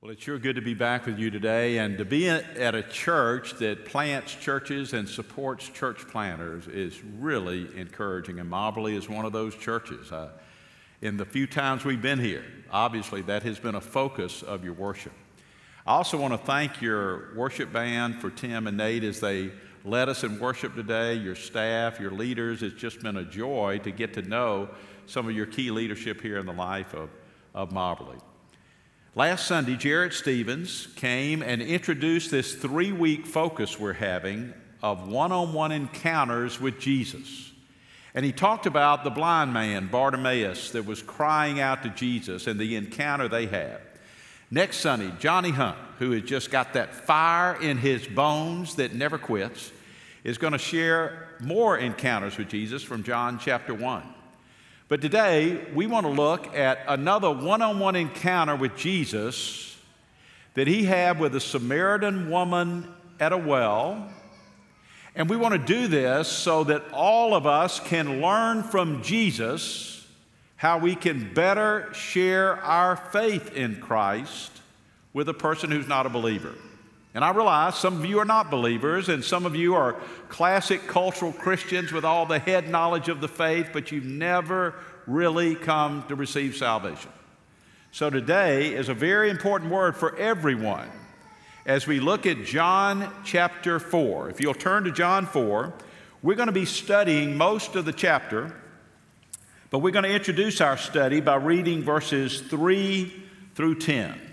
Well, it's sure good to be back with you today and to be at a church that plants churches and supports church planters is really encouraging. And Moberly is one of those churches. Uh, in the few times we've been here, obviously that has been a focus of your worship. I also want to thank your worship band for Tim and Nate as they led us in worship today, your staff, your leaders. It's just been a joy to get to know some of your key leadership here in the life of, of Moberly. Last Sunday, Jared Stevens came and introduced this three week focus we're having of one on one encounters with Jesus. And he talked about the blind man, Bartimaeus, that was crying out to Jesus and the encounter they had. Next Sunday, Johnny Hunt, who has just got that fire in his bones that never quits, is going to share more encounters with Jesus from John chapter 1. But today, we want to look at another one on one encounter with Jesus that he had with a Samaritan woman at a well. And we want to do this so that all of us can learn from Jesus how we can better share our faith in Christ with a person who's not a believer. And I realize some of you are not believers, and some of you are classic cultural Christians with all the head knowledge of the faith, but you've never really come to receive salvation. So today is a very important word for everyone as we look at John chapter 4. If you'll turn to John 4, we're going to be studying most of the chapter, but we're going to introduce our study by reading verses 3 through 10.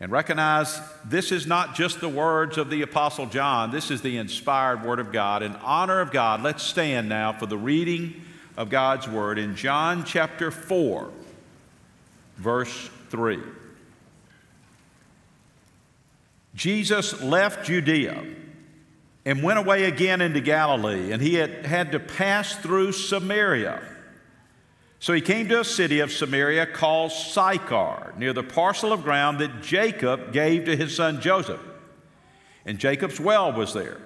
And recognize this is not just the words of the Apostle John, this is the inspired Word of God. In honor of God, let's stand now for the reading of God's Word in John chapter 4, verse 3. Jesus left Judea and went away again into Galilee, and he had had to pass through Samaria. So he came to a city of Samaria called Sychar, near the parcel of ground that Jacob gave to his son Joseph. And Jacob's well was there.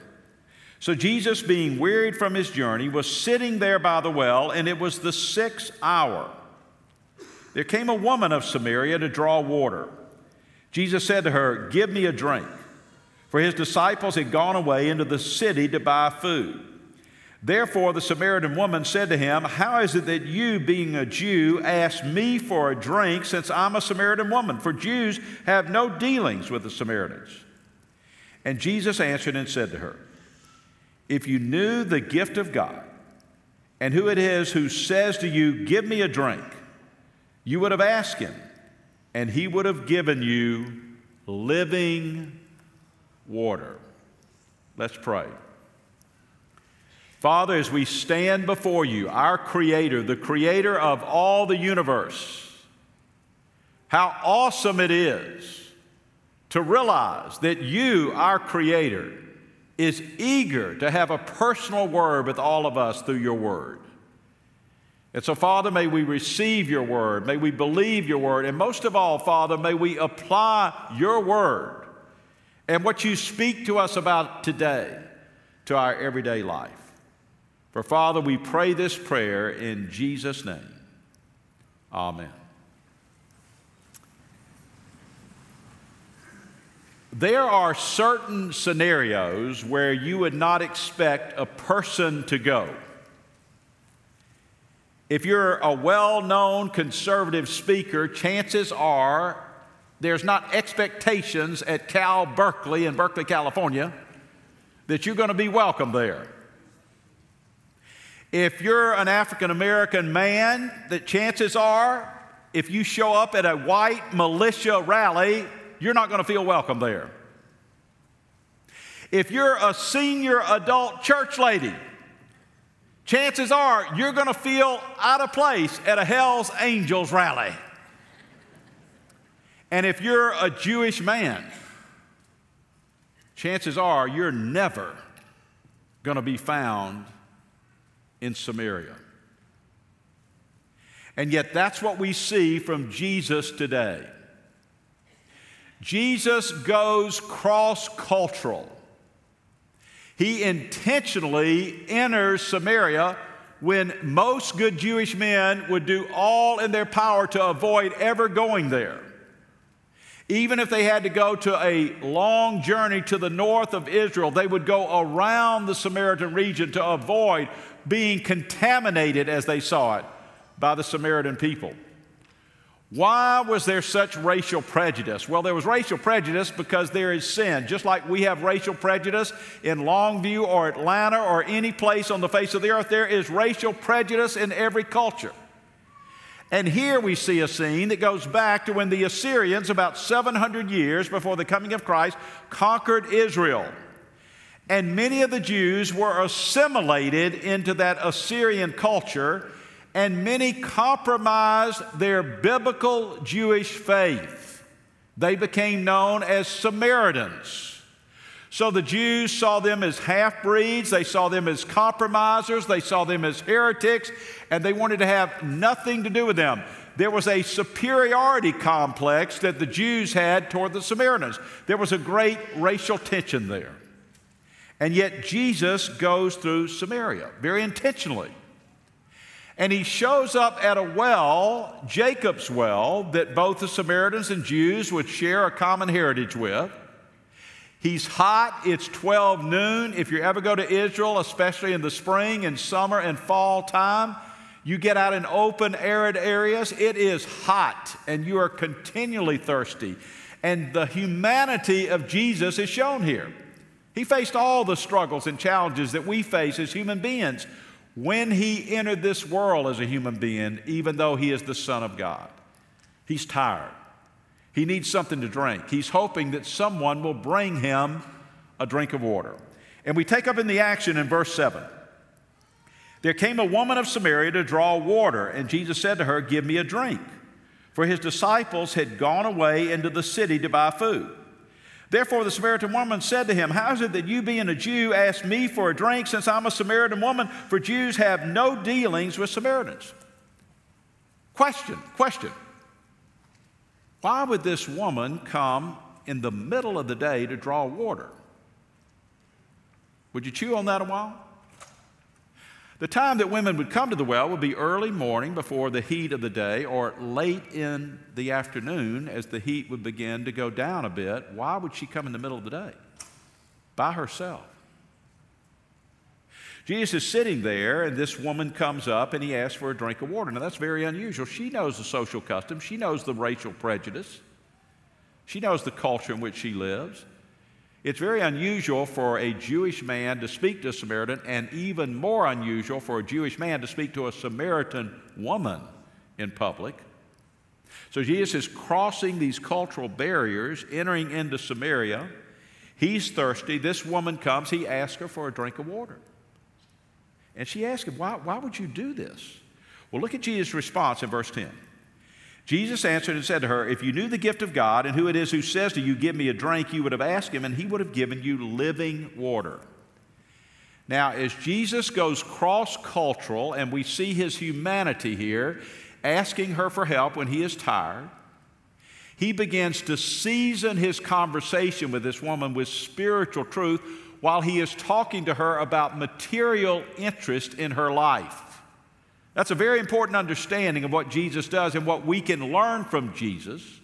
So Jesus, being wearied from his journey, was sitting there by the well, and it was the sixth hour. There came a woman of Samaria to draw water. Jesus said to her, Give me a drink. For his disciples had gone away into the city to buy food. Therefore, the Samaritan woman said to him, How is it that you, being a Jew, ask me for a drink since I'm a Samaritan woman? For Jews have no dealings with the Samaritans. And Jesus answered and said to her, If you knew the gift of God and who it is who says to you, Give me a drink, you would have asked him, and he would have given you living water. Let's pray. Father, as we stand before you, our Creator, the Creator of all the universe, how awesome it is to realize that you, our Creator, is eager to have a personal word with all of us through your word. And so, Father, may we receive your word, may we believe your word, and most of all, Father, may we apply your word and what you speak to us about today to our everyday life. For Father, we pray this prayer in Jesus' name. Amen. There are certain scenarios where you would not expect a person to go. If you're a well known conservative speaker, chances are there's not expectations at Cal Berkeley in Berkeley, California, that you're going to be welcome there. If you're an African American man, the chances are if you show up at a white militia rally, you're not going to feel welcome there. If you're a senior adult church lady, chances are you're going to feel out of place at a Hell's Angels rally. And if you're a Jewish man, chances are you're never going to be found in Samaria. And yet, that's what we see from Jesus today. Jesus goes cross cultural. He intentionally enters Samaria when most good Jewish men would do all in their power to avoid ever going there. Even if they had to go to a long journey to the north of Israel, they would go around the Samaritan region to avoid being contaminated as they saw it by the Samaritan people. Why was there such racial prejudice? Well, there was racial prejudice because there is sin. Just like we have racial prejudice in Longview or Atlanta or any place on the face of the earth, there is racial prejudice in every culture. And here we see a scene that goes back to when the Assyrians, about 700 years before the coming of Christ, conquered Israel. And many of the Jews were assimilated into that Assyrian culture, and many compromised their biblical Jewish faith. They became known as Samaritans. So the Jews saw them as half breeds, they saw them as compromisers, they saw them as heretics, and they wanted to have nothing to do with them. There was a superiority complex that the Jews had toward the Samaritans. There was a great racial tension there. And yet Jesus goes through Samaria very intentionally. And he shows up at a well, Jacob's well, that both the Samaritans and Jews would share a common heritage with. He's hot. It's 12 noon. If you ever go to Israel, especially in the spring and summer and fall time, you get out in open, arid areas. It is hot and you are continually thirsty. And the humanity of Jesus is shown here. He faced all the struggles and challenges that we face as human beings when he entered this world as a human being, even though he is the Son of God. He's tired. He needs something to drink. He's hoping that someone will bring him a drink of water. And we take up in the action in verse 7. There came a woman of Samaria to draw water, and Jesus said to her, Give me a drink. For his disciples had gone away into the city to buy food. Therefore, the Samaritan woman said to him, How is it that you, being a Jew, ask me for a drink since I'm a Samaritan woman? For Jews have no dealings with Samaritans. Question, question. Why would this woman come in the middle of the day to draw water? Would you chew on that a while? The time that women would come to the well would be early morning before the heat of the day or late in the afternoon as the heat would begin to go down a bit. Why would she come in the middle of the day? By herself. Jesus is sitting there, and this woman comes up and he asks for a drink of water. Now, that's very unusual. She knows the social custom, she knows the racial prejudice, she knows the culture in which she lives. It's very unusual for a Jewish man to speak to a Samaritan, and even more unusual for a Jewish man to speak to a Samaritan woman in public. So Jesus is crossing these cultural barriers, entering into Samaria. He's thirsty. This woman comes. He asks her for a drink of water. And she asks him, why, why would you do this? Well, look at Jesus' response in verse 10. Jesus answered and said to her, If you knew the gift of God and who it is who says to you, Give me a drink, you would have asked him, and he would have given you living water. Now, as Jesus goes cross cultural, and we see his humanity here, asking her for help when he is tired, he begins to season his conversation with this woman with spiritual truth while he is talking to her about material interest in her life. That's a very important understanding of what Jesus does and what we can learn from Jesus.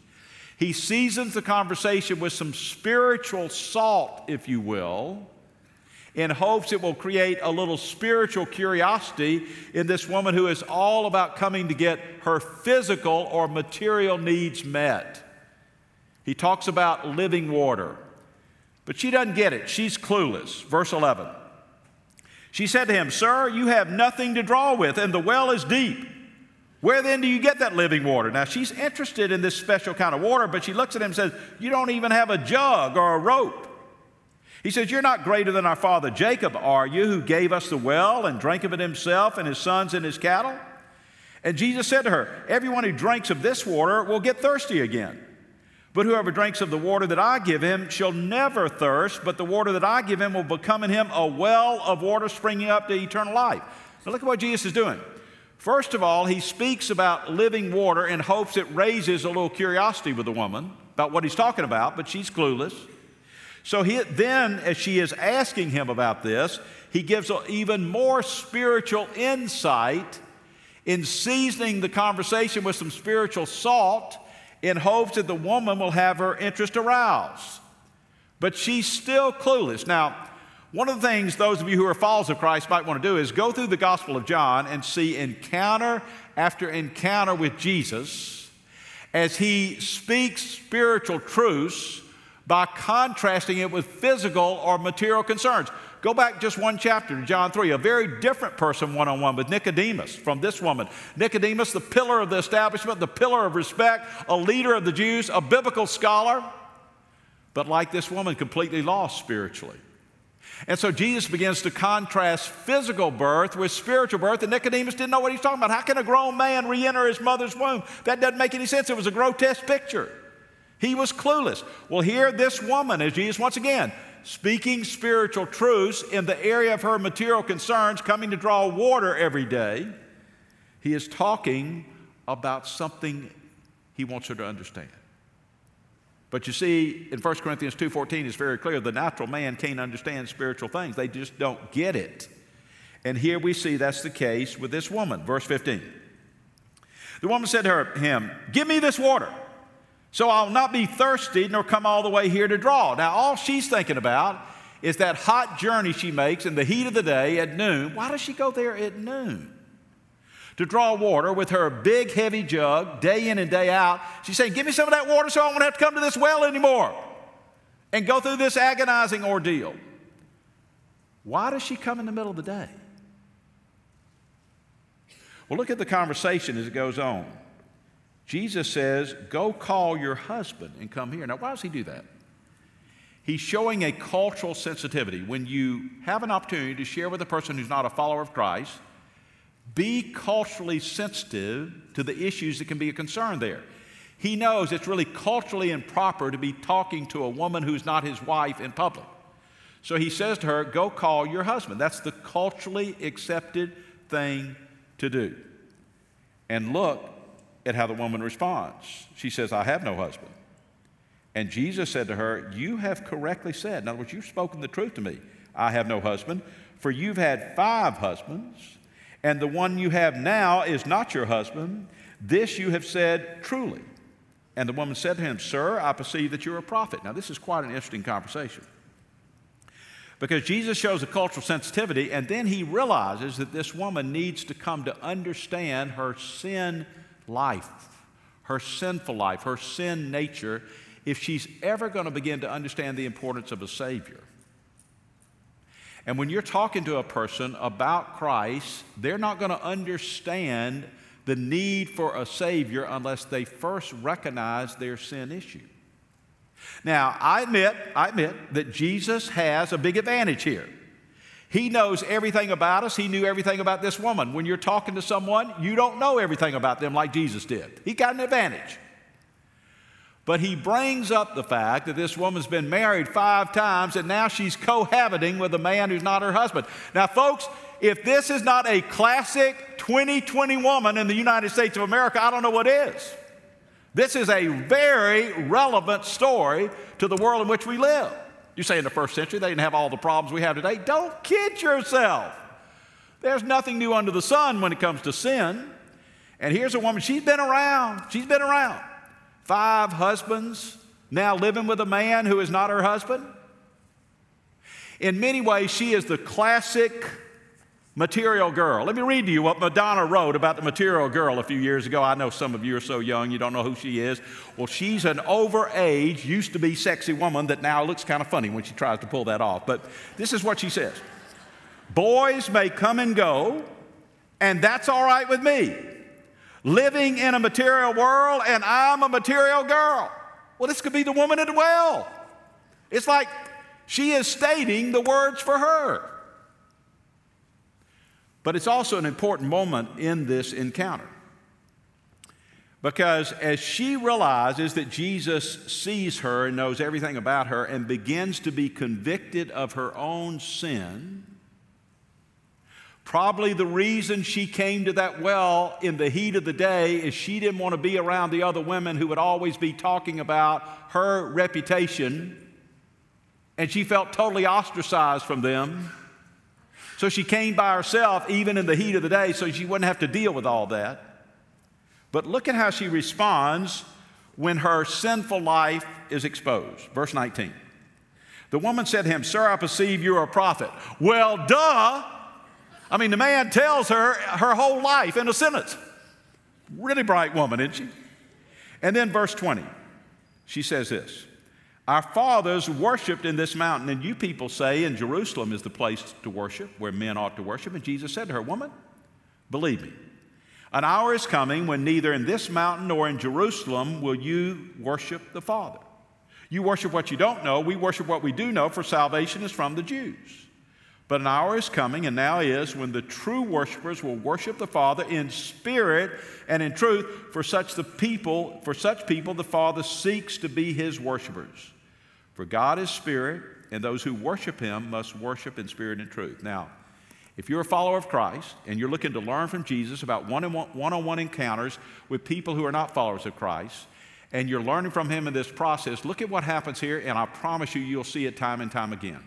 He seasons the conversation with some spiritual salt, if you will, in hopes it will create a little spiritual curiosity in this woman who is all about coming to get her physical or material needs met. He talks about living water. But she doesn't get it. She's clueless. Verse 11. She said to him, Sir, you have nothing to draw with, and the well is deep. Where then do you get that living water? Now, she's interested in this special kind of water, but she looks at him and says, You don't even have a jug or a rope. He says, You're not greater than our father Jacob, are you, who gave us the well and drank of it himself and his sons and his cattle? And Jesus said to her, Everyone who drinks of this water will get thirsty again. But whoever drinks of the water that I give him shall never thirst, but the water that I give him will become in him a well of water springing up to eternal life. Now, look at what Jesus is doing. First of all, he speaks about living water in hopes it raises a little curiosity with the woman about what he's talking about, but she's clueless. So he, then, as she is asking him about this, he gives even more spiritual insight in seasoning the conversation with some spiritual salt in hopes that the woman will have her interest aroused. But she's still clueless. Now, one of the things those of you who are followers of Christ might want to do is go through the Gospel of John and see encounter after encounter with Jesus as he speaks spiritual truths by contrasting it with physical or material concerns. Go back just one chapter to John 3, a very different person one on one with Nicodemus from this woman. Nicodemus, the pillar of the establishment, the pillar of respect, a leader of the Jews, a biblical scholar, but like this woman, completely lost spiritually. And so Jesus begins to contrast physical birth with spiritual birth, and Nicodemus didn't know what he's talking about. How can a grown man re enter his mother's womb? That doesn't make any sense. It was a grotesque picture. He was clueless. Well, here, this woman, as Jesus once again speaking spiritual truths in the area of her material concerns, coming to draw water every day, he is talking about something he wants her to understand. But you see, in 1 Corinthians 2.14, it's very clear the natural man can't understand spiritual things. They just don't get it. And here we see that's the case with this woman. Verse 15. The woman said to her, him, Give me this water so I'll not be thirsty nor come all the way here to draw. Now, all she's thinking about is that hot journey she makes in the heat of the day at noon. Why does she go there at noon? To draw water with her big, heavy jug, day in and day out. She's saying, Give me some of that water so I won't have to come to this well anymore and go through this agonizing ordeal. Why does she come in the middle of the day? Well, look at the conversation as it goes on. Jesus says, Go call your husband and come here. Now, why does he do that? He's showing a cultural sensitivity. When you have an opportunity to share with a person who's not a follower of Christ, be culturally sensitive to the issues that can be a concern there. He knows it's really culturally improper to be talking to a woman who's not his wife in public. So he says to her, Go call your husband. That's the culturally accepted thing to do. And look, at how the woman responds. She says, I have no husband. And Jesus said to her, You have correctly said. In other words, you've spoken the truth to me. I have no husband, for you've had five husbands, and the one you have now is not your husband. This you have said truly. And the woman said to him, Sir, I perceive that you're a prophet. Now, this is quite an interesting conversation. Because Jesus shows a cultural sensitivity, and then he realizes that this woman needs to come to understand her sin life, her sinful life, her sin nature, if she's ever going to begin to understand the importance of a Savior. And when you're talking to a person about Christ, they're not going to understand the need for a Savior unless they first recognize their sin issue. Now, I admit, I admit that Jesus has a big advantage here. He knows everything about us. He knew everything about this woman. When you're talking to someone, you don't know everything about them like Jesus did. He got an advantage. But he brings up the fact that this woman's been married five times and now she's cohabiting with a man who's not her husband. Now, folks, if this is not a classic 2020 woman in the United States of America, I don't know what is. This is a very relevant story to the world in which we live. You say in the first century they didn't have all the problems we have today. Don't kid yourself. There's nothing new under the sun when it comes to sin. And here's a woman, she's been around. She's been around. Five husbands, now living with a man who is not her husband. In many ways, she is the classic Material Girl. Let me read to you what Madonna wrote about the Material Girl a few years ago. I know some of you are so young you don't know who she is. Well, she's an overage, used to be sexy woman that now looks kind of funny when she tries to pull that off. But this is what she says Boys may come and go, and that's all right with me. Living in a material world, and I'm a material girl. Well, this could be the woman at the well. It's like she is stating the words for her. But it's also an important moment in this encounter. Because as she realizes that Jesus sees her and knows everything about her and begins to be convicted of her own sin, probably the reason she came to that well in the heat of the day is she didn't want to be around the other women who would always be talking about her reputation, and she felt totally ostracized from them. So she came by herself, even in the heat of the day, so she wouldn't have to deal with all that. But look at how she responds when her sinful life is exposed. Verse 19. The woman said to him, Sir, I perceive you are a prophet. Well, duh. I mean, the man tells her her whole life in a sentence. Really bright woman, isn't she? And then verse 20, she says this Our fathers worshiped in this mountain, and you people say in Jerusalem is the place to worship, where men ought to worship. And Jesus said to her, Woman, believe me, an hour is coming when neither in this mountain nor in Jerusalem will you worship the Father. You worship what you don't know, we worship what we do know, for salvation is from the Jews. But an hour is coming, and now is, when the true worshipers will worship the Father in spirit and in truth. For such the people, for such people, the Father seeks to be his worshipers. For God is spirit, and those who worship him must worship in spirit and truth. Now, if you're a follower of Christ and you're looking to learn from Jesus about one on one encounters with people who are not followers of Christ, and you're learning from him in this process, look at what happens here, and I promise you, you'll see it time and time again.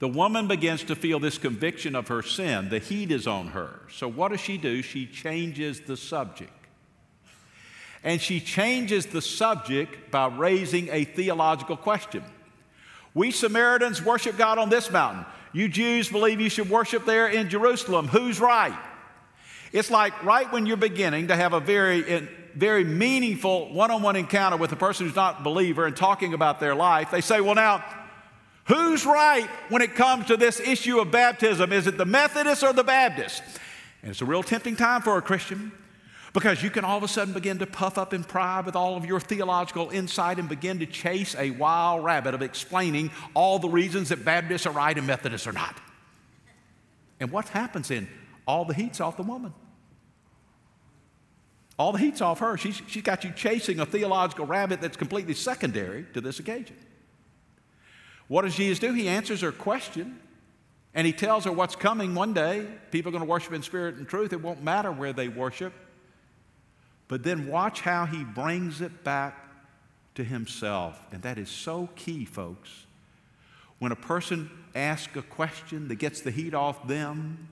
The woman begins to feel this conviction of her sin. The heat is on her. So, what does she do? She changes the subject. And she changes the subject by raising a theological question. We Samaritans worship God on this mountain. You Jews believe you should worship there in Jerusalem. Who's right? It's like right when you're beginning to have a very very meaningful one on one encounter with a person who's not a believer and talking about their life, they say, Well, now, who's right when it comes to this issue of baptism? Is it the Methodists or the Baptists? And it's a real tempting time for a Christian because you can all of a sudden begin to puff up in pride with all of your theological insight and begin to chase a wild rabbit of explaining all the reasons that Baptists are right and Methodists are not. And what happens then? All the heat's off the woman. All the heat's off her. She's, she's got you chasing a theological rabbit that's completely secondary to this occasion. What does Jesus do? He answers her question and he tells her what's coming one day. People are going to worship in spirit and truth. It won't matter where they worship. But then watch how he brings it back to himself. And that is so key, folks. When a person asks a question that gets the heat off them,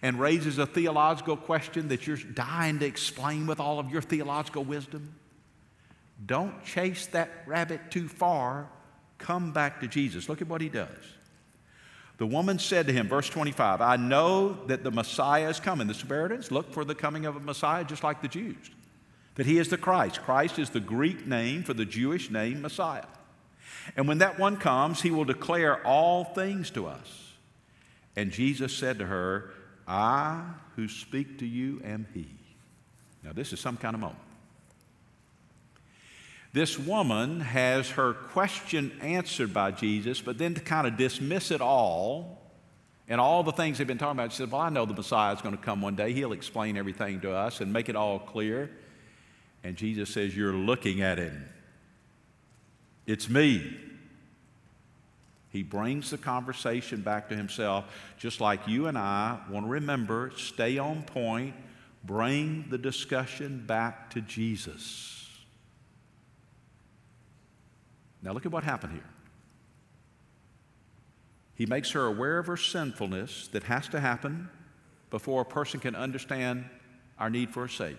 and raises a theological question that you're dying to explain with all of your theological wisdom, don't chase that rabbit too far. Come back to Jesus. Look at what he does. The woman said to him, verse 25, I know that the Messiah is coming. The Samaritans look for the coming of a Messiah just like the Jews, that he is the Christ. Christ is the Greek name for the Jewish name Messiah. And when that one comes, he will declare all things to us. And Jesus said to her, I who speak to you am He. Now, this is some kind of moment. This woman has her question answered by Jesus, but then to kind of dismiss it all and all the things they've been talking about, she said, Well, I know the Messiah is going to come one day. He'll explain everything to us and make it all clear. And Jesus says, You're looking at him. It's me. He brings the conversation back to himself, just like you and I want to remember, stay on point, bring the discussion back to Jesus. Now, look at what happened here. He makes her aware of her sinfulness that has to happen before a person can understand our need for a Savior.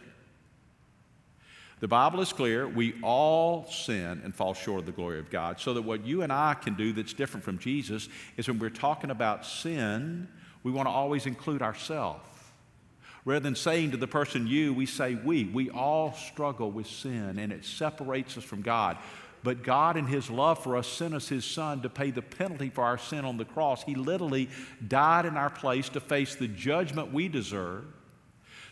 The Bible is clear. We all sin and fall short of the glory of God. So that what you and I can do that's different from Jesus is when we're talking about sin, we want to always include ourselves. Rather than saying to the person you, we say we. We all struggle with sin and it separates us from God. But God, in His love for us, sent us His Son to pay the penalty for our sin on the cross. He literally died in our place to face the judgment we deserve.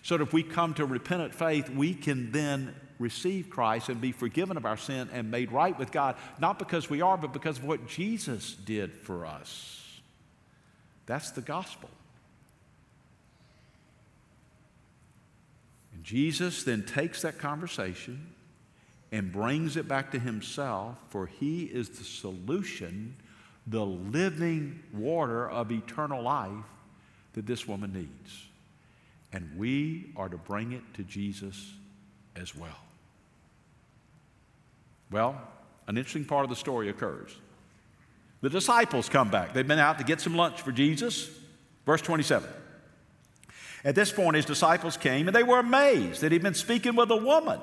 So that if we come to repentant faith, we can then receive Christ and be forgiven of our sin and made right with God, not because we are, but because of what Jesus did for us. That's the gospel. And Jesus then takes that conversation and brings it back to himself, for he is the solution, the living water of eternal life that this woman needs. And we are to bring it to Jesus as well. Well, an interesting part of the story occurs. The disciples come back. They've been out to get some lunch for Jesus. Verse 27. At this point, his disciples came and they were amazed that he'd been speaking with a woman.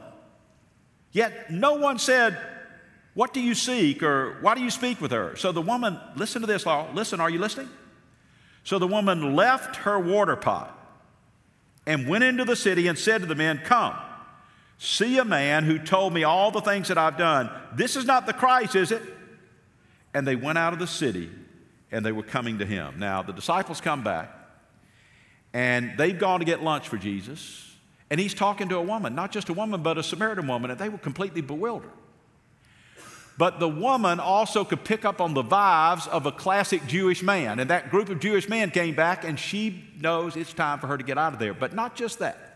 Yet no one said, What do you seek? or Why do you speak with her? So the woman, listen to this, law. Listen, are you listening? So the woman left her water pot and went into the city and said to the men, Come, see a man who told me all the things that I've done. This is not the Christ, is it? And they went out of the city and they were coming to him. Now, the disciples come back and they've gone to get lunch for Jesus. And he's talking to a woman, not just a woman, but a Samaritan woman, and they were completely bewildered. But the woman also could pick up on the vibes of a classic Jewish man. And that group of Jewish men came back, and she knows it's time for her to get out of there. But not just that.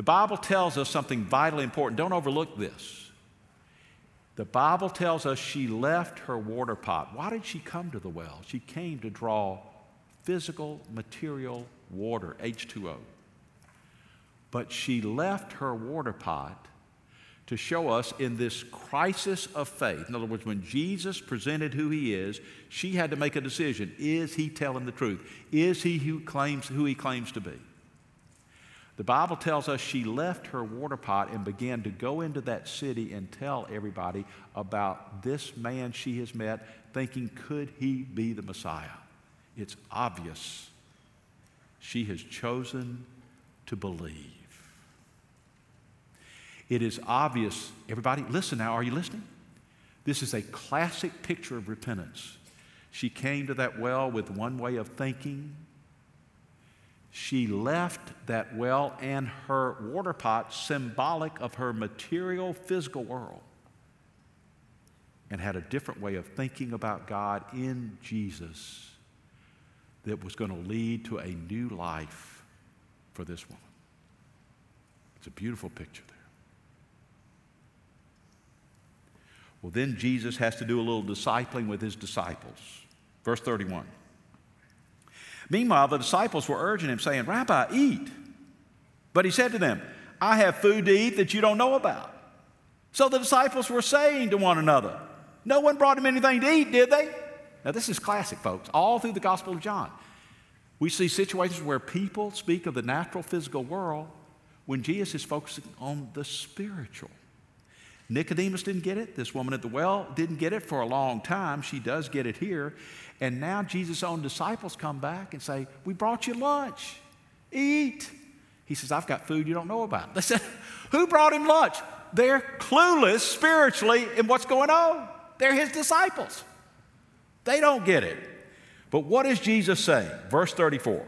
The Bible tells us something vitally important. Don't overlook this. The Bible tells us she left her water pot. Why did she come to the well? She came to draw physical, material water, H2O. But she left her water pot to show us in this crisis of faith. In other words, when Jesus presented who he is, she had to make a decision. Is he telling the truth? Is he who claims who he claims to be? The Bible tells us she left her water pot and began to go into that city and tell everybody about this man she has met, thinking, could he be the Messiah? It's obvious she has chosen to believe. It is obvious, everybody, listen now, are you listening? This is a classic picture of repentance. She came to that well with one way of thinking. She left that well and her water pot symbolic of her material, physical world and had a different way of thinking about God in Jesus that was going to lead to a new life for this woman. It's a beautiful picture there. Well, then Jesus has to do a little discipling with his disciples. Verse 31. Meanwhile, the disciples were urging him, saying, Rabbi, eat. But he said to them, I have food to eat that you don't know about. So the disciples were saying to one another, No one brought him anything to eat, did they? Now, this is classic, folks, all through the Gospel of John. We see situations where people speak of the natural, physical world when Jesus is focusing on the spiritual. Nicodemus didn't get it. This woman at the well didn't get it for a long time. She does get it here. And now Jesus' own disciples come back and say, We brought you lunch. Eat. He says, I've got food you don't know about. They said, Who brought him lunch? They're clueless spiritually in what's going on. They're his disciples. They don't get it. But what is Jesus saying? Verse 34.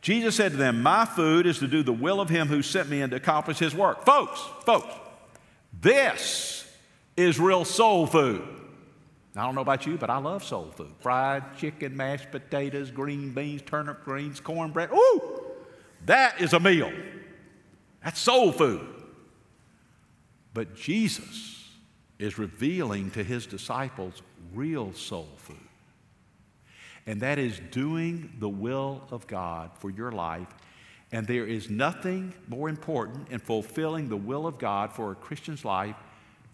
Jesus said to them, My food is to do the will of him who sent me and to accomplish his work. Folks, folks, this is real soul food. I don't know about you, but I love soul food. Fried chicken, mashed potatoes, green beans, turnip greens, cornbread. Ooh, that is a meal. That's soul food. But Jesus is revealing to his disciples real soul food. And that is doing the will of God for your life and there is nothing more important in fulfilling the will of God for a Christian's life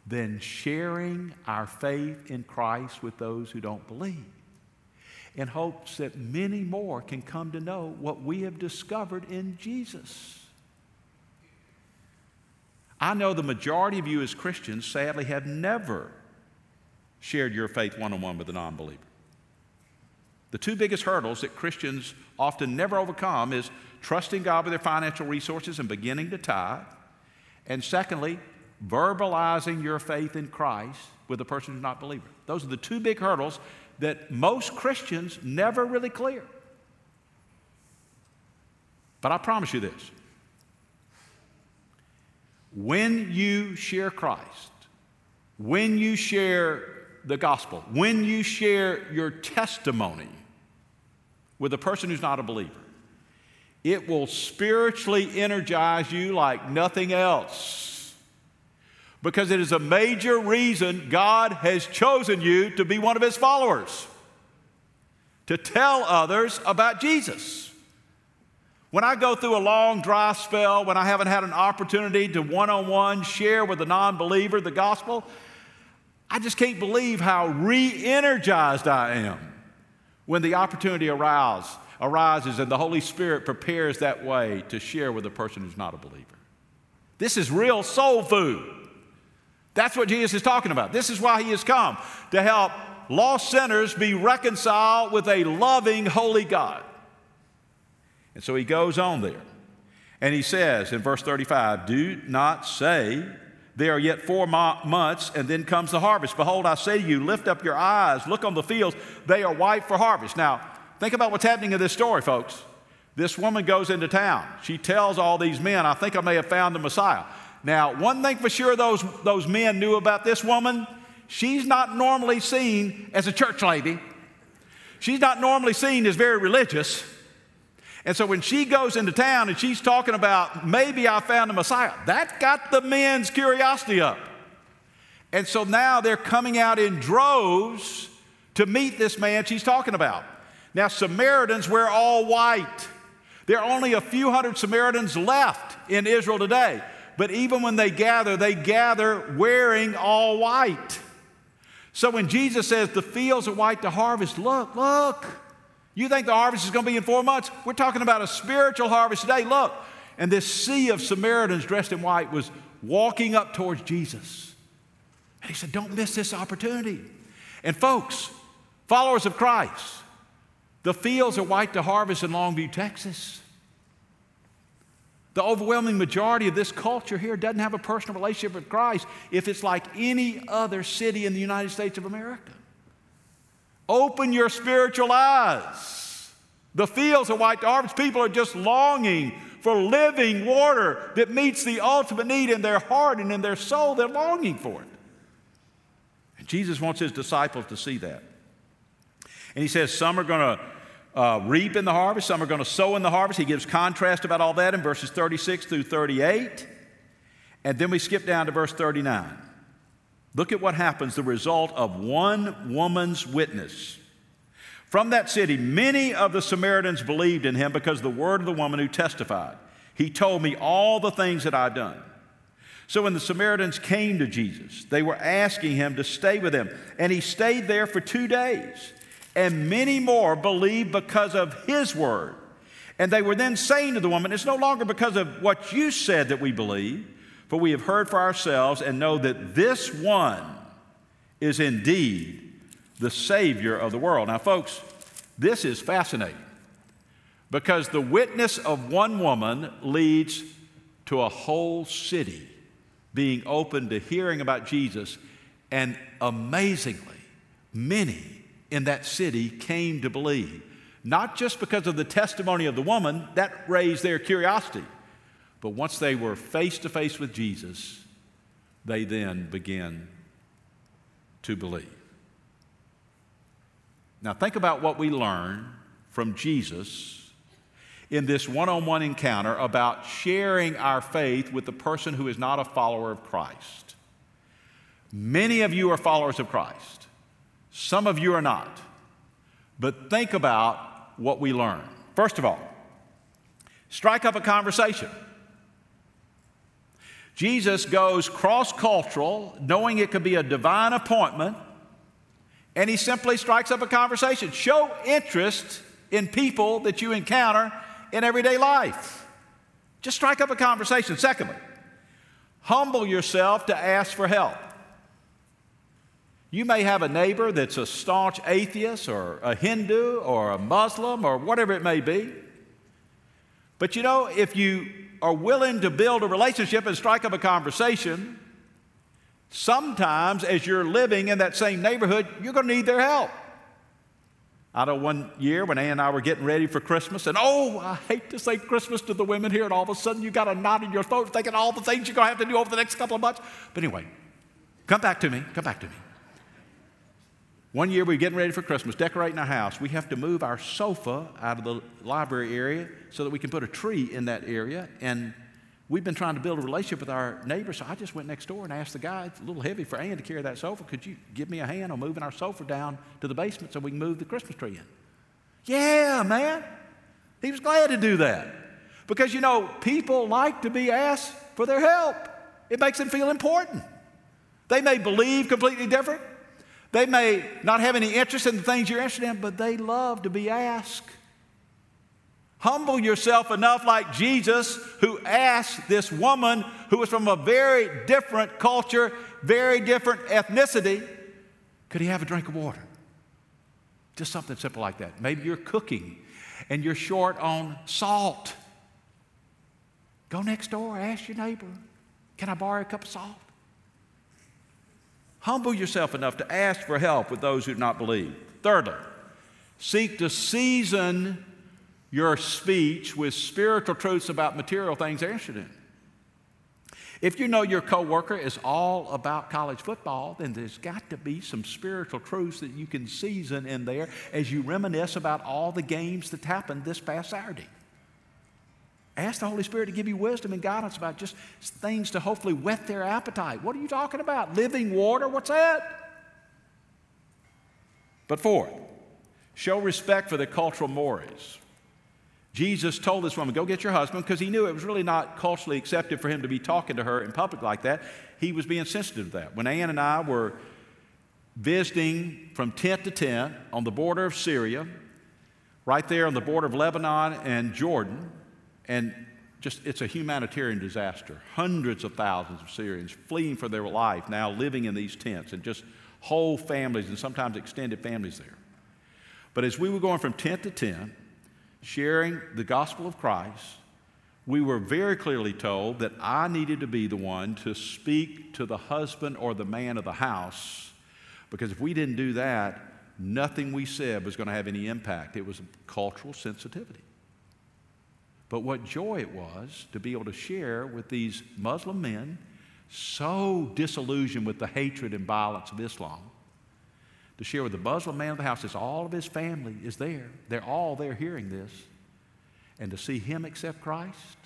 than sharing our faith in Christ with those who don't believe in hopes that many more can come to know what we have discovered in Jesus. I know the majority of you as Christians sadly have never shared your faith one on one with a non believer. The two biggest hurdles that Christians often never overcome is trusting God with their financial resources and beginning to tithe. And secondly, verbalizing your faith in Christ with a person who's not a believer. Those are the two big hurdles that most Christians never really clear. But I promise you this when you share Christ, when you share the gospel, when you share your testimony with a person who's not a believer, it will spiritually energize you like nothing else. Because it is a major reason God has chosen you to be one of His followers, to tell others about Jesus. When I go through a long dry spell, when I haven't had an opportunity to one on one share with a non believer the gospel, I just can't believe how re energized I am when the opportunity arises arises and the Holy Spirit prepares that way to share with a person who's not a believer. This is real soul food. That's what Jesus is talking about. This is why he has come to help lost sinners be reconciled with a loving, holy God. And so he goes on there. And he says in verse 35 Do not say, There are yet four mo- months, and then comes the harvest. Behold, I say to you, lift up your eyes, look on the fields, they are white for harvest. Now, think about what's happening in this story, folks. This woman goes into town. She tells all these men, I think I may have found the Messiah. Now, one thing for sure those, those men knew about this woman she's not normally seen as a church lady, she's not normally seen as very religious. And so when she goes into town and she's talking about maybe I found the Messiah, that got the men's curiosity up. And so now they're coming out in droves to meet this man she's talking about. Now, Samaritans wear all white. There are only a few hundred Samaritans left in Israel today. But even when they gather, they gather wearing all white. So when Jesus says the fields are white to harvest, look, look. You think the harvest is going to be in four months? We're talking about a spiritual harvest today. Look. And this sea of Samaritans dressed in white was walking up towards Jesus. And he said, Don't miss this opportunity. And folks, followers of Christ, the fields are white to harvest in Longview, Texas. The overwhelming majority of this culture here doesn't have a personal relationship with Christ if it's like any other city in the United States of America. Open your spiritual eyes. The fields are white to harvest. People are just longing for living water that meets the ultimate need in their heart and in their soul. They're longing for it. And Jesus wants his disciples to see that. And he says, Some are going to uh, reap in the harvest, some are going to sow in the harvest. He gives contrast about all that in verses 36 through 38. And then we skip down to verse 39. Look at what happens the result of one woman's witness. From that city, many of the Samaritans believed in him because of the word of the woman who testified. He told me all the things that I'd done. So when the Samaritans came to Jesus, they were asking him to stay with them. And he stayed there for two days and many more believed because of his word. And they were then saying to the woman, It's no longer because of what you said that we believe, for we have heard for ourselves and know that this one is indeed the Savior of the world. Now, folks, this is fascinating because the witness of one woman leads to a whole city being open to hearing about Jesus, and amazingly, many in that city came to believe. Not just because of the testimony of the woman, that raised their curiosity, but once they were face to face with Jesus, they then began to believe. Now, think about what we learn from Jesus in this one on one encounter about sharing our faith with the person who is not a follower of Christ. Many of you are followers of Christ. Some of you are not. But think about what we learn. First of all, strike up a conversation. Jesus goes cross cultural, knowing it could be a divine appointment, and he simply strikes up a conversation. Show interest in people that you encounter in everyday life. Just strike up a conversation. Secondly, humble yourself to ask for help. You may have a neighbor that's a staunch atheist or a Hindu or a Muslim or whatever it may be. But you know, if you are willing to build a relationship and strike up a conversation, sometimes as you're living in that same neighborhood, you're going to need their help. I know one year when Ann and I were getting ready for Christmas, and oh, I hate to say Christmas to the women here, and all of a sudden you got a knot in your throat thinking all the things you're going to have to do over the next couple of months. But anyway, come back to me, come back to me. One year we are getting ready for Christmas, decorating our house. We have to move our sofa out of the library area so that we can put a tree in that area. And we've been trying to build a relationship with our neighbors. So I just went next door and asked the guy, it's a little heavy for Ann to carry that sofa. Could you give me a hand on moving our sofa down to the basement so we can move the Christmas tree in? Yeah, man. He was glad to do that. Because, you know, people like to be asked for their help, it makes them feel important. They may believe completely different. They may not have any interest in the things you're interested in, but they love to be asked. Humble yourself enough, like Jesus, who asked this woman who was from a very different culture, very different ethnicity, could he have a drink of water? Just something simple like that. Maybe you're cooking and you're short on salt. Go next door, ask your neighbor, can I borrow a cup of salt? Humble yourself enough to ask for help with those who do not believe. Thirdly, seek to season your speech with spiritual truths about material things they're interested in. If you know your coworker is all about college football, then there's got to be some spiritual truths that you can season in there as you reminisce about all the games that happened this past Saturday. Ask the Holy Spirit to give you wisdom and guidance about just things to hopefully whet their appetite. What are you talking about? Living water? What's that? But fourth, show respect for the cultural mores. Jesus told this woman, Go get your husband, because he knew it was really not culturally accepted for him to be talking to her in public like that. He was being sensitive to that. When Ann and I were visiting from tent to tent on the border of Syria, right there on the border of Lebanon and Jordan, and just it's a humanitarian disaster. Hundreds of thousands of Syrians fleeing for their life, now living in these tents, and just whole families and sometimes extended families there. But as we were going from tent to tent, sharing the gospel of Christ, we were very clearly told that I needed to be the one to speak to the husband or the man of the house, because if we didn't do that, nothing we said was going to have any impact. It was cultural sensitivity. But what joy it was to be able to share with these Muslim men, so disillusioned with the hatred and violence of Islam, to share with the Muslim man of the house as all of his family is there. They're all there hearing this. And to see him accept Christ,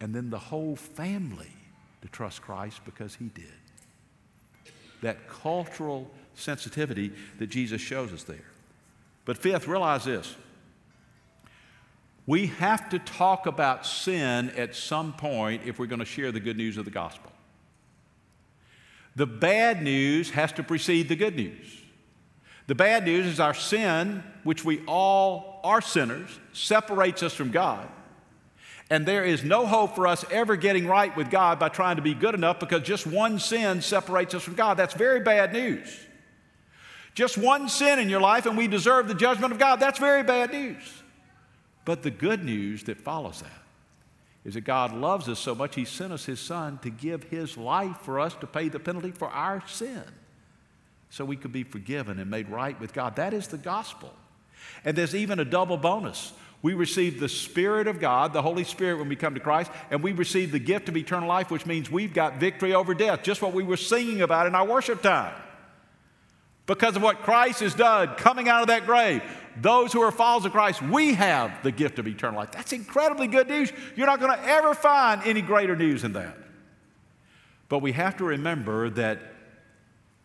and then the whole family to trust Christ because he did. That cultural sensitivity that Jesus shows us there. But fifth, realize this. We have to talk about sin at some point if we're going to share the good news of the gospel. The bad news has to precede the good news. The bad news is our sin, which we all are sinners, separates us from God. And there is no hope for us ever getting right with God by trying to be good enough because just one sin separates us from God. That's very bad news. Just one sin in your life and we deserve the judgment of God. That's very bad news. But the good news that follows that is that God loves us so much, He sent us His Son to give His life for us to pay the penalty for our sin so we could be forgiven and made right with God. That is the gospel. And there's even a double bonus. We receive the Spirit of God, the Holy Spirit, when we come to Christ, and we receive the gift of eternal life, which means we've got victory over death, just what we were singing about in our worship time. Because of what Christ has done, coming out of that grave, those who are followers of Christ, we have the gift of eternal life. That's incredibly good news. You're not going to ever find any greater news than that. But we have to remember that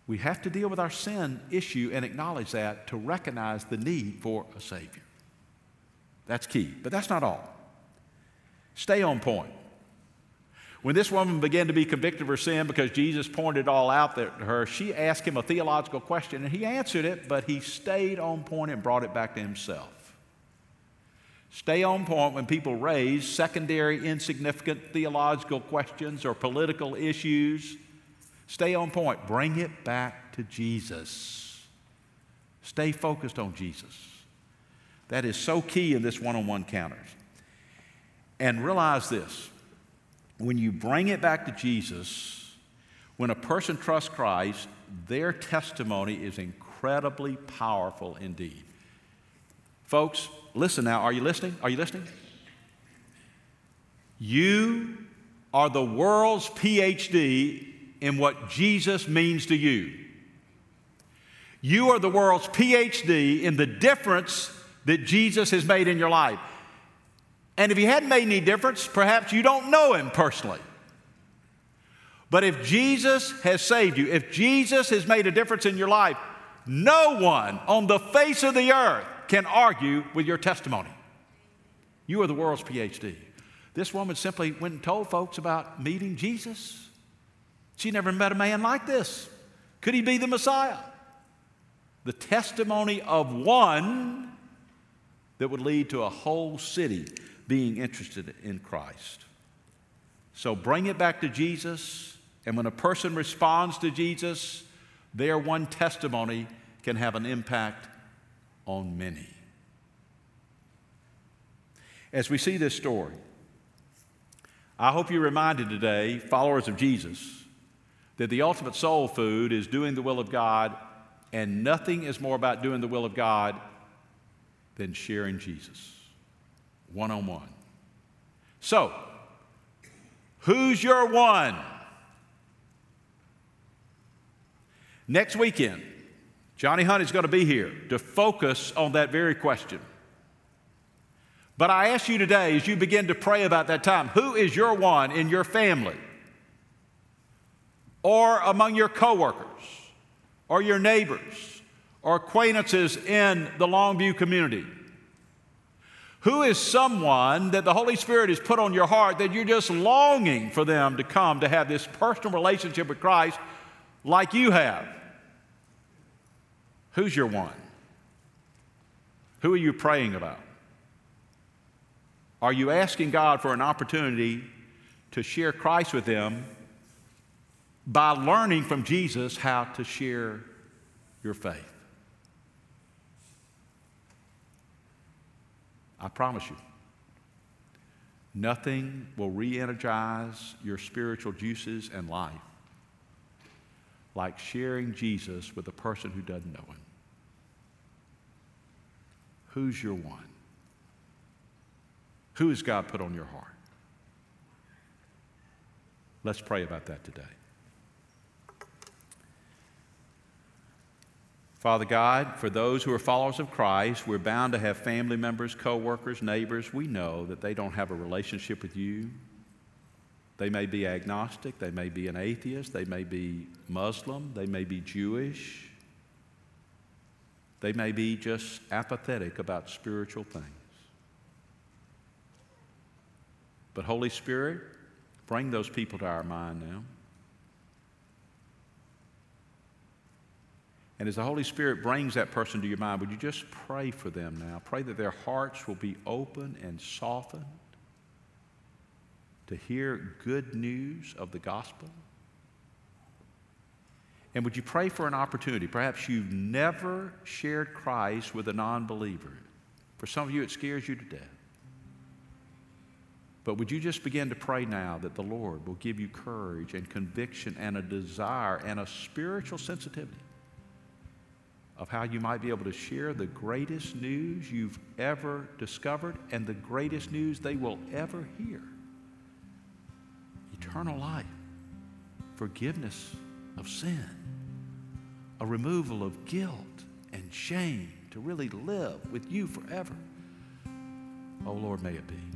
we have to deal with our sin issue and acknowledge that to recognize the need for a Savior. That's key. But that's not all. Stay on point. When this woman began to be convicted of her sin because Jesus pointed it all out to her, she asked him a theological question and he answered it, but he stayed on point and brought it back to himself. Stay on point when people raise secondary, insignificant theological questions or political issues. Stay on point. Bring it back to Jesus. Stay focused on Jesus. That is so key in this one on one counters. And realize this when you bring it back to Jesus, when a person trusts Christ, their testimony is incredibly powerful indeed. Folks, listen now. Are you listening? Are you listening? You are the world's PhD in what Jesus means to you. You are the world's PhD in the difference that Jesus has made in your life. And if he hadn't made any difference, perhaps you don't know him personally. But if Jesus has saved you, if Jesus has made a difference in your life, no one on the face of the earth can argue with your testimony. You are the world's PhD. This woman simply went and told folks about meeting Jesus. She never met a man like this. Could he be the Messiah? The testimony of one that would lead to a whole city being interested in Christ. So bring it back to Jesus, and when a person responds to Jesus, their one testimony can have an impact on many. As we see this story, I hope you're reminded today, followers of Jesus, that the ultimate soul food is doing the will of God, and nothing is more about doing the will of God than sharing Jesus one on one. So, who's your one? Next weekend, Johnny Hunt is going to be here to focus on that very question. But I ask you today, as you begin to pray about that time, who is your one in your family? Or among your coworkers, or your neighbors, or acquaintances in the Longview community? Who is someone that the Holy Spirit has put on your heart that you're just longing for them to come to have this personal relationship with Christ like you have? Who's your one? Who are you praying about? Are you asking God for an opportunity to share Christ with them by learning from Jesus how to share your faith? I promise you. Nothing will re energize your spiritual juices and life like sharing Jesus with a person who doesn't know him. Who's your one? Who has God put on your heart? Let's pray about that today. Father God, for those who are followers of Christ, we're bound to have family members, co-workers, neighbors. We know that they don't have a relationship with you. They may be agnostic, they may be an atheist, they may be Muslim, they may be Jewish. They may be just apathetic about spiritual things. But Holy Spirit, bring those people to our mind now. And as the Holy Spirit brings that person to your mind, would you just pray for them now? Pray that their hearts will be open and softened to hear good news of the gospel. And would you pray for an opportunity? Perhaps you've never shared Christ with a non believer. For some of you, it scares you to death. But would you just begin to pray now that the Lord will give you courage and conviction and a desire and a spiritual sensitivity of how you might be able to share the greatest news you've ever discovered and the greatest news they will ever hear eternal life, forgiveness of sin, a removal of guilt and shame to really live with you forever. Oh Lord, may it be.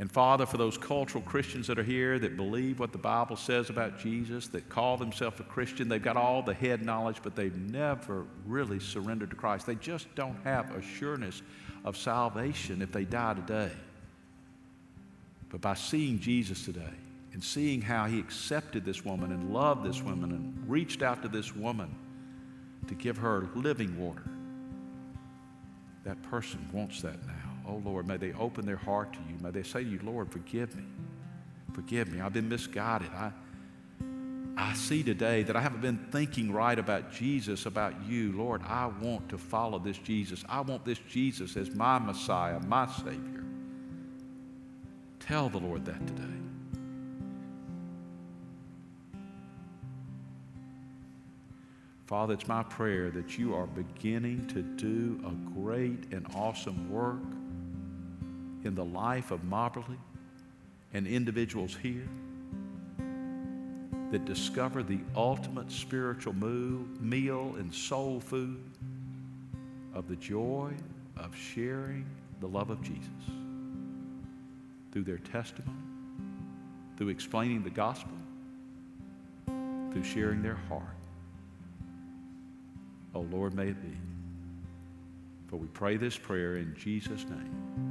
And Father, for those cultural Christians that are here that believe what the Bible says about Jesus, that call themselves a Christian, they've got all the head knowledge, but they've never really surrendered to Christ. They just don't have assurance of salvation if they die today. But by seeing Jesus today and seeing how he accepted this woman and loved this woman and reached out to this woman to give her living water, that person wants that now. Oh Lord, may they open their heart to you. May they say to you, Lord, forgive me. Forgive me. I've been misguided. I, I see today that I haven't been thinking right about Jesus, about you. Lord, I want to follow this Jesus. I want this Jesus as my Messiah, my Savior. Tell the Lord that today. Father, it's my prayer that you are beginning to do a great and awesome work in the life of Mobberly and individuals here that discover the ultimate spiritual meal and soul food of the joy of sharing the love of Jesus through their testimony, through explaining the gospel, through sharing their heart. Oh Lord, may it be. For we pray this prayer in Jesus' name.